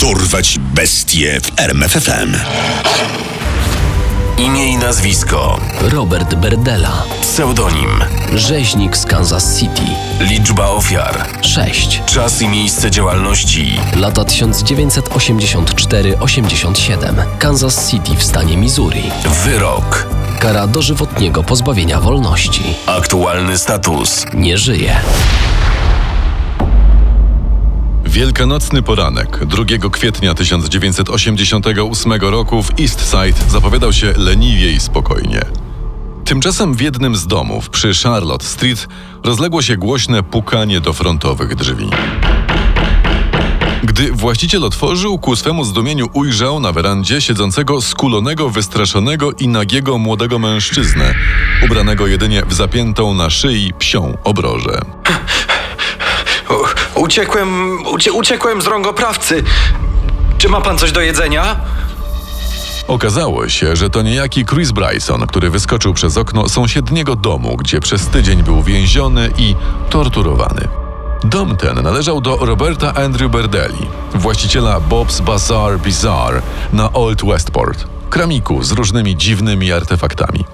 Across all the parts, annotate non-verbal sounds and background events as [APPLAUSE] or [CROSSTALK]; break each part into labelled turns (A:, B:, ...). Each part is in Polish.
A: Dorwać bestie w RMFFM.
B: Imię i nazwisko.
C: Robert Berdela.
B: Pseudonim.
C: Rzeźnik z Kansas City.
B: Liczba ofiar.
C: 6.
B: Czas i miejsce działalności.
C: Lata 1984-87. Kansas City w stanie Missouri.
B: Wyrok.
C: Kara dożywotniego pozbawienia wolności.
B: Aktualny status.
C: Nie żyje.
D: Wielkanocny poranek 2 kwietnia 1988 roku w East Side zapowiadał się leniwie i spokojnie. Tymczasem w jednym z domów przy Charlotte Street rozległo się głośne pukanie do frontowych drzwi. Gdy właściciel otworzył, ku swemu zdumieniu ujrzał na werandzie siedzącego skulonego, wystraszonego i nagiego młodego mężczyznę, ubranego jedynie w zapiętą na szyi psią obrożę. [LAUGHS]
E: Uciekłem, ucie, uciekłem z rąk oprawcy. Czy ma pan coś do jedzenia?
D: Okazało się, że to niejaki Chris Bryson, który wyskoczył przez okno sąsiedniego domu, gdzie przez tydzień był więziony i torturowany. Dom ten należał do Roberta Andrew Berdelli, właściciela Bob's Bazaar Bizarre na Old Westport, kramiku z różnymi dziwnymi artefaktami.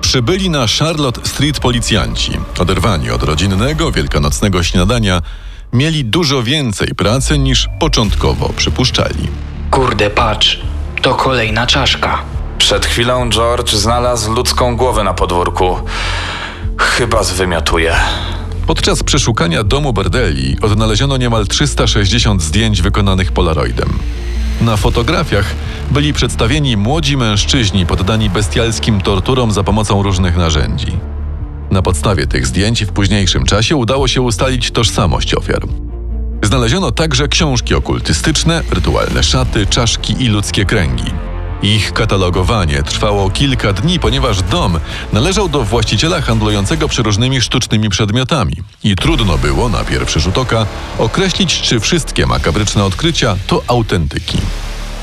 D: Przybyli na Charlotte Street policjanci, oderwani od rodzinnego, wielkanocnego śniadania, mieli dużo więcej pracy niż początkowo przypuszczali.
F: Kurde, patrz, to kolejna czaszka.
G: Przed chwilą George znalazł ludzką głowę na podwórku. Chyba zwymiotuje.
D: Podczas przeszukania domu Berdelli odnaleziono niemal 360 zdjęć wykonanych polaroidem. Na fotografiach byli przedstawieni młodzi mężczyźni poddani bestialskim torturom za pomocą różnych narzędzi. Na podstawie tych zdjęć w późniejszym czasie udało się ustalić tożsamość ofiar. Znaleziono także książki okultystyczne, rytualne szaty, czaszki i ludzkie kręgi. Ich katalogowanie trwało kilka dni, ponieważ dom należał do właściciela handlującego przeróżnymi sztucznymi przedmiotami i trudno było na pierwszy rzut oka określić, czy wszystkie makabryczne odkrycia to autentyki.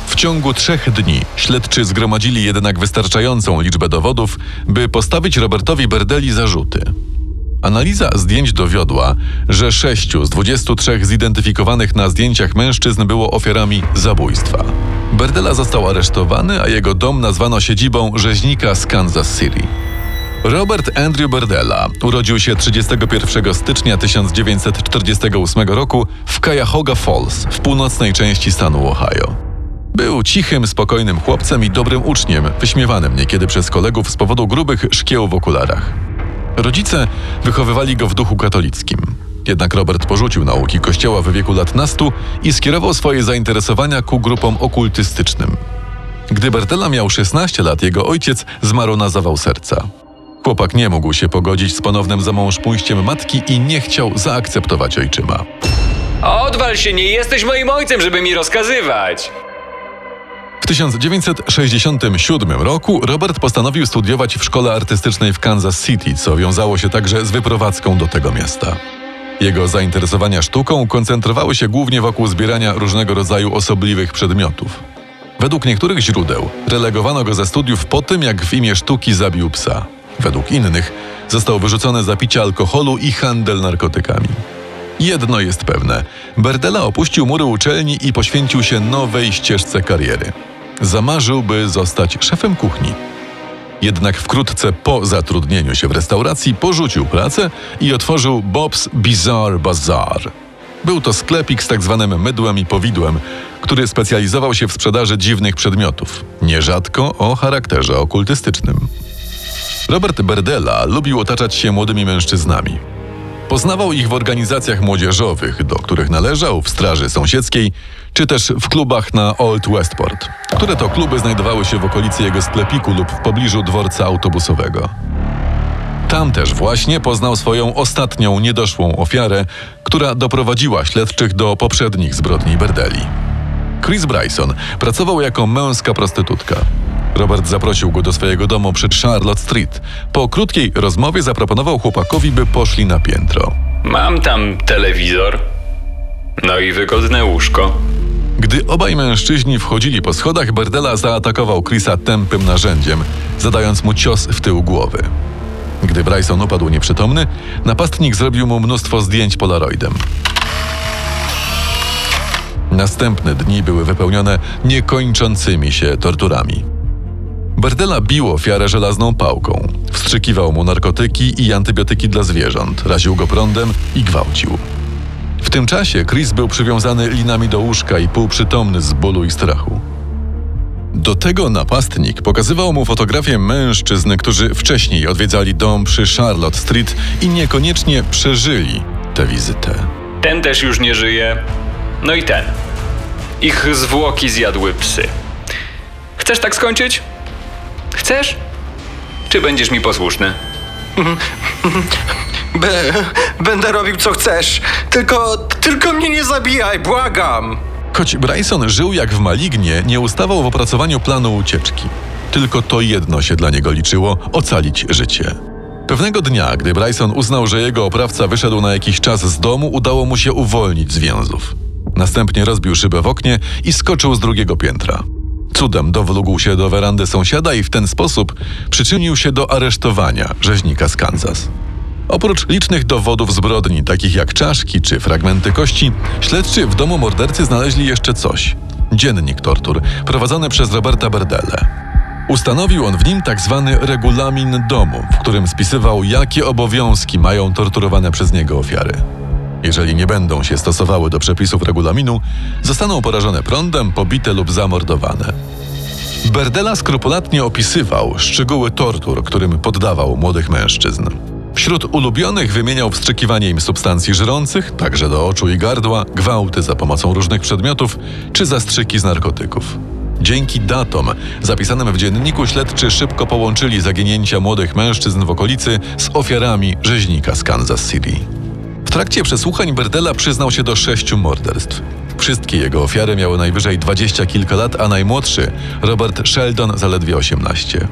D: W ciągu trzech dni śledczy zgromadzili jednak wystarczającą liczbę dowodów, by postawić Robertowi Berdeli zarzuty. Analiza zdjęć dowiodła, że sześciu z 23 zidentyfikowanych na zdjęciach mężczyzn było ofiarami zabójstwa. Berdela został aresztowany, a jego dom nazwano siedzibą rzeźnika z Kansas City. Robert Andrew Berdella urodził się 31 stycznia 1948 roku w Cuyahoga Falls w północnej części stanu Ohio. Był cichym, spokojnym chłopcem i dobrym uczniem, wyśmiewanym niekiedy przez kolegów z powodu grubych szkieł w okularach. Rodzice wychowywali go w duchu katolickim. Jednak Robert porzucił nauki kościoła w wieku lat nastu i skierował swoje zainteresowania ku grupom okultystycznym. Gdy Bertela miał 16 lat, jego ojciec zmarł na zawał serca. Chłopak nie mógł się pogodzić z ponownym zamążpójściem matki i nie chciał zaakceptować ojczyma.
H: Odwal się, nie jesteś moim ojcem, żeby mi rozkazywać.
D: W 1967 roku Robert postanowił studiować w szkole artystycznej w Kansas City, co wiązało się także z wyprowadzką do tego miasta. Jego zainteresowania sztuką koncentrowały się głównie wokół zbierania różnego rodzaju osobliwych przedmiotów. Według niektórych źródeł relegowano go ze studiów po tym, jak w imię sztuki zabił psa. Według innych został wyrzucony za picie alkoholu i handel narkotykami. Jedno jest pewne: Berdela opuścił mury uczelni i poświęcił się nowej ścieżce kariery. Zamarzył, by zostać szefem kuchni. Jednak wkrótce po zatrudnieniu się w restauracji porzucił pracę i otworzył Bob's Bizarre Bazaar. Był to sklepik z tak zwanym mydłem i powidłem, który specjalizował się w sprzedaży dziwnych przedmiotów, nierzadko o charakterze okultystycznym. Robert Berdella lubił otaczać się młodymi mężczyznami. Poznawał ich w organizacjach młodzieżowych, do których należał, w Straży Sąsiedzkiej, czy też w klubach na Old Westport, które to kluby znajdowały się w okolicy jego sklepiku lub w pobliżu dworca autobusowego. Tam też właśnie poznał swoją ostatnią niedoszłą ofiarę, która doprowadziła śledczych do poprzednich zbrodni Berdeli. Chris Bryson pracował jako męska prostytutka. Robert zaprosił go do swojego domu przy Charlotte Street. Po krótkiej rozmowie zaproponował chłopakowi, by poszli na piętro.
H: Mam tam telewizor. No i wygodne łóżko.
D: Gdy obaj mężczyźni wchodzili po schodach, Berdela zaatakował Chrisa tępym narzędziem, zadając mu cios w tył głowy. Gdy Bryson upadł nieprzytomny, napastnik zrobił mu mnóstwo zdjęć polaroidem. Następne dni były wypełnione niekończącymi się torturami. Berdela bił ofiarę żelazną pałką, wstrzykiwał mu narkotyki i antybiotyki dla zwierząt, raził go prądem i gwałcił. W tym czasie Chris był przywiązany linami do łóżka i półprzytomny z bólu i strachu. Do tego napastnik pokazywał mu fotografię mężczyzn, którzy wcześniej odwiedzali dom przy Charlotte Street i niekoniecznie przeżyli tę wizytę.
H: Ten też już nie żyje. No i ten. Ich zwłoki zjadły psy. Chcesz tak skończyć? Chcesz? Czy będziesz mi posłuszny?
E: Be, będę robił co chcesz. Tylko, tylko mnie nie zabijaj, błagam.
D: Choć Bryson żył jak w malignie, nie ustawał w opracowaniu planu ucieczki. Tylko to jedno się dla niego liczyło ocalić życie. Pewnego dnia, gdy Bryson uznał, że jego oprawca wyszedł na jakiś czas z domu, udało mu się uwolnić z więzów. Następnie rozbił szybę w oknie i skoczył z drugiego piętra. Cudem dowlógł się do werandy sąsiada i w ten sposób przyczynił się do aresztowania rzeźnika z Kansas. Oprócz licznych dowodów zbrodni, takich jak czaszki czy fragmenty kości, śledczy w domu mordercy znaleźli jeszcze coś. Dziennik tortur, prowadzony przez Roberta Berdele. Ustanowił on w nim tak zwany regulamin domu, w którym spisywał, jakie obowiązki mają torturowane przez niego ofiary. Jeżeli nie będą się stosowały do przepisów regulaminu, zostaną porażone prądem, pobite lub zamordowane. Berdela skrupulatnie opisywał szczegóły tortur, którym poddawał młodych mężczyzn. Wśród ulubionych wymieniał wstrzykiwanie im substancji żrących, także do oczu i gardła, gwałty za pomocą różnych przedmiotów czy zastrzyki z narkotyków. Dzięki datom zapisanym w dzienniku śledczy szybko połączyli zaginięcia młodych mężczyzn w okolicy z ofiarami rzeźnika z Kansas City. W trakcie przesłuchań Berdela przyznał się do sześciu morderstw. Wszystkie jego ofiary miały najwyżej dwadzieścia kilka lat, a najmłodszy, Robert Sheldon, zaledwie 18.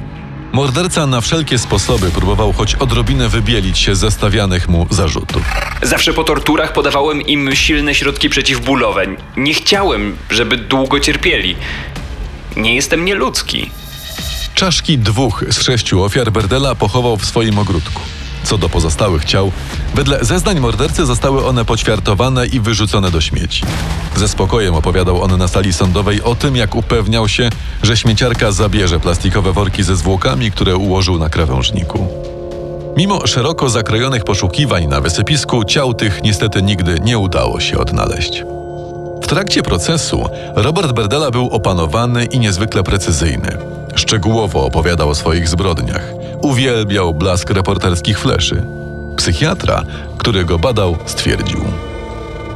D: Morderca na wszelkie sposoby próbował choć odrobinę wybielić się ze stawianych mu zarzutów.
H: Zawsze po torturach podawałem im silne środki przeciwbólowe. Nie chciałem, żeby długo cierpieli. Nie jestem nieludzki.
D: Czaszki dwóch z sześciu ofiar Berdela pochował w swoim ogródku. Co do pozostałych ciał, wedle zeznań mordercy zostały one poćwiartowane i wyrzucone do śmieci. Ze spokojem opowiadał on na sali sądowej o tym, jak upewniał się, że śmieciarka zabierze plastikowe worki ze zwłokami, które ułożył na krawężniku. Mimo szeroko zakrojonych poszukiwań na wysypisku, ciał tych niestety nigdy nie udało się odnaleźć. W trakcie procesu Robert Berdela był opanowany i niezwykle precyzyjny. Szczegółowo opowiadał o swoich zbrodniach. Uwielbiał blask reporterskich fleszy. Psychiatra, który go badał, stwierdził.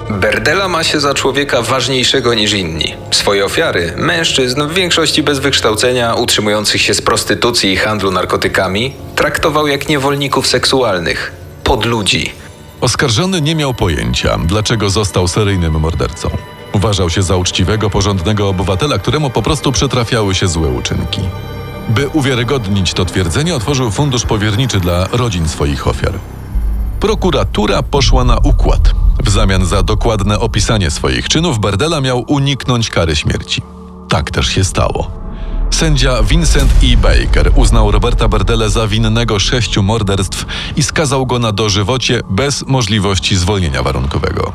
I: Berdela ma się za człowieka ważniejszego niż inni. Swoje ofiary, mężczyzn, w większości bez wykształcenia, utrzymujących się z prostytucji i handlu narkotykami, traktował jak niewolników seksualnych, pod ludzi.
D: Oskarżony nie miał pojęcia, dlaczego został seryjnym mordercą. Uważał się za uczciwego, porządnego obywatela, któremu po prostu przytrafiały się złe uczynki. By uwiarygodnić to twierdzenie, otworzył fundusz powierniczy dla rodzin swoich ofiar. Prokuratura poszła na układ. W zamian za dokładne opisanie swoich czynów, Berdela miał uniknąć kary śmierci. Tak też się stało. Sędzia Vincent E. Baker uznał Roberta Berdele za winnego sześciu morderstw i skazał go na dożywocie bez możliwości zwolnienia warunkowego.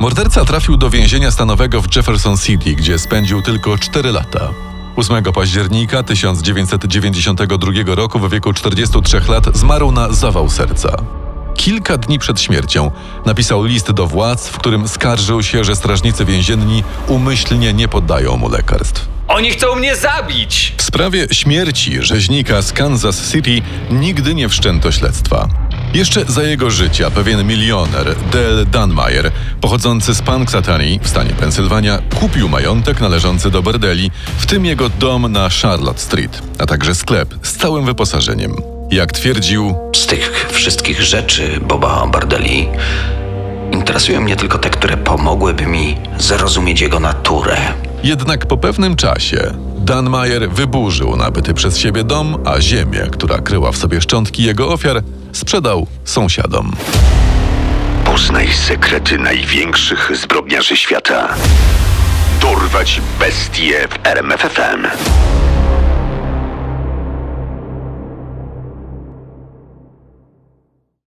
D: Morderca trafił do więzienia stanowego w Jefferson City, gdzie spędził tylko 4 lata. 8 października 1992 roku w wieku 43 lat zmarł na zawał serca. Kilka dni przed śmiercią napisał list do władz, w którym skarżył się, że strażnicy więzienni umyślnie nie poddają mu lekarstw.
H: Oni chcą mnie zabić!
D: W sprawie śmierci rzeźnika z Kansas City nigdy nie wszczęto śledztwa. Jeszcze za jego życia pewien milioner, Del Dunmeyer, pochodzący z Punxsutawney w stanie Pensylwania, kupił majątek należący do Berdeli, w tym jego dom na Charlotte Street, a także sklep z całym wyposażeniem. Jak twierdził,
J: Z tych wszystkich rzeczy Boba Bardeli interesują mnie tylko te, które pomogłyby mi zrozumieć jego naturę.
D: jednak po pewnym czasie Dunmeyer wyburzył nabyty przez siebie dom, a ziemię, która kryła w sobie szczątki jego ofiar, sprzedał sąsiadom.
A: Poznaj sekrety największych zbrodniarzy świata. Dorwać bestie w RMFFM.